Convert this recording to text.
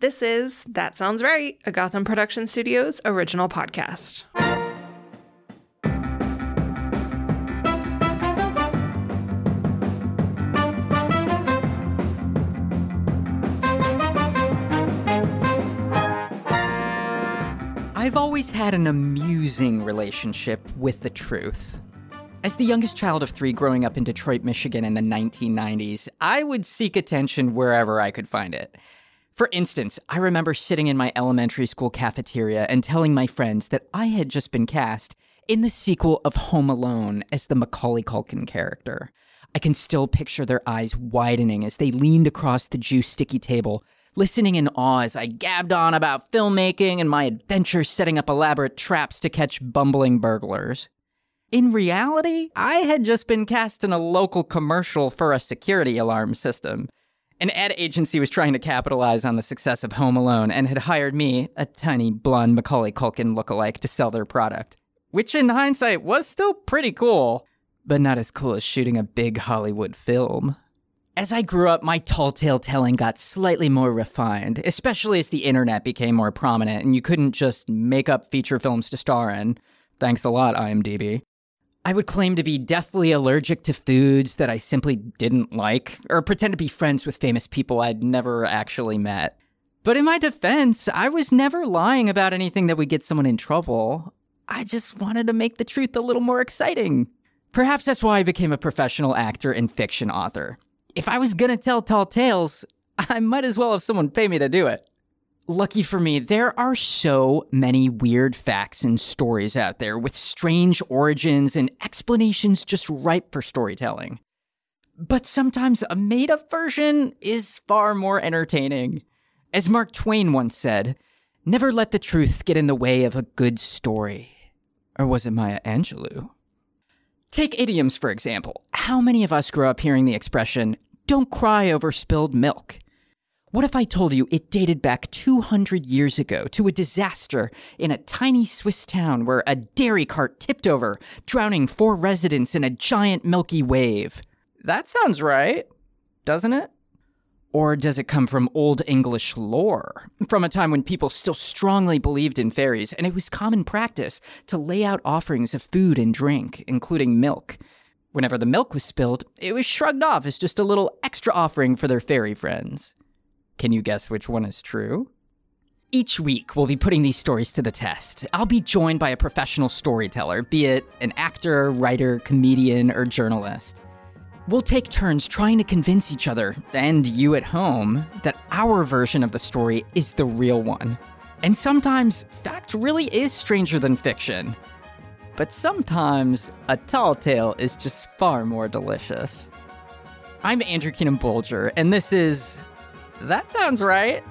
This is That Sounds Right, a Gotham Production Studios original podcast. I've always had an amusing relationship with the truth. As the youngest child of three growing up in Detroit, Michigan in the 1990s, I would seek attention wherever I could find it. For instance, I remember sitting in my elementary school cafeteria and telling my friends that I had just been cast in the sequel of Home Alone as the Macaulay Culkin character. I can still picture their eyes widening as they leaned across the juice sticky table, listening in awe as I gabbed on about filmmaking and my adventures setting up elaborate traps to catch bumbling burglars. In reality, I had just been cast in a local commercial for a security alarm system. An ad agency was trying to capitalize on the success of Home Alone and had hired me, a tiny blonde Macaulay Culkin lookalike, to sell their product. Which, in hindsight, was still pretty cool, but not as cool as shooting a big Hollywood film. As I grew up, my tall tale telling got slightly more refined, especially as the internet became more prominent and you couldn't just make up feature films to star in. Thanks a lot, IMDb. I would claim to be deathly allergic to foods that I simply didn't like, or pretend to be friends with famous people I'd never actually met. But in my defense, I was never lying about anything that would get someone in trouble. I just wanted to make the truth a little more exciting. Perhaps that's why I became a professional actor and fiction author. If I was gonna tell tall tales, I might as well have someone pay me to do it. Lucky for me, there are so many weird facts and stories out there with strange origins and explanations just ripe for storytelling. But sometimes a made up version is far more entertaining. As Mark Twain once said, never let the truth get in the way of a good story. Or was it Maya Angelou? Take idioms, for example. How many of us grow up hearing the expression, don't cry over spilled milk? What if I told you it dated back 200 years ago to a disaster in a tiny Swiss town where a dairy cart tipped over, drowning four residents in a giant milky wave? That sounds right, doesn't it? Or does it come from Old English lore? From a time when people still strongly believed in fairies, and it was common practice to lay out offerings of food and drink, including milk. Whenever the milk was spilled, it was shrugged off as just a little extra offering for their fairy friends. Can you guess which one is true? Each week, we'll be putting these stories to the test. I'll be joined by a professional storyteller, be it an actor, writer, comedian, or journalist. We'll take turns trying to convince each other, and you at home, that our version of the story is the real one. And sometimes, fact really is stranger than fiction. But sometimes, a tall tale is just far more delicious. I'm Andrew Keenan Bolger, and this is. That sounds right.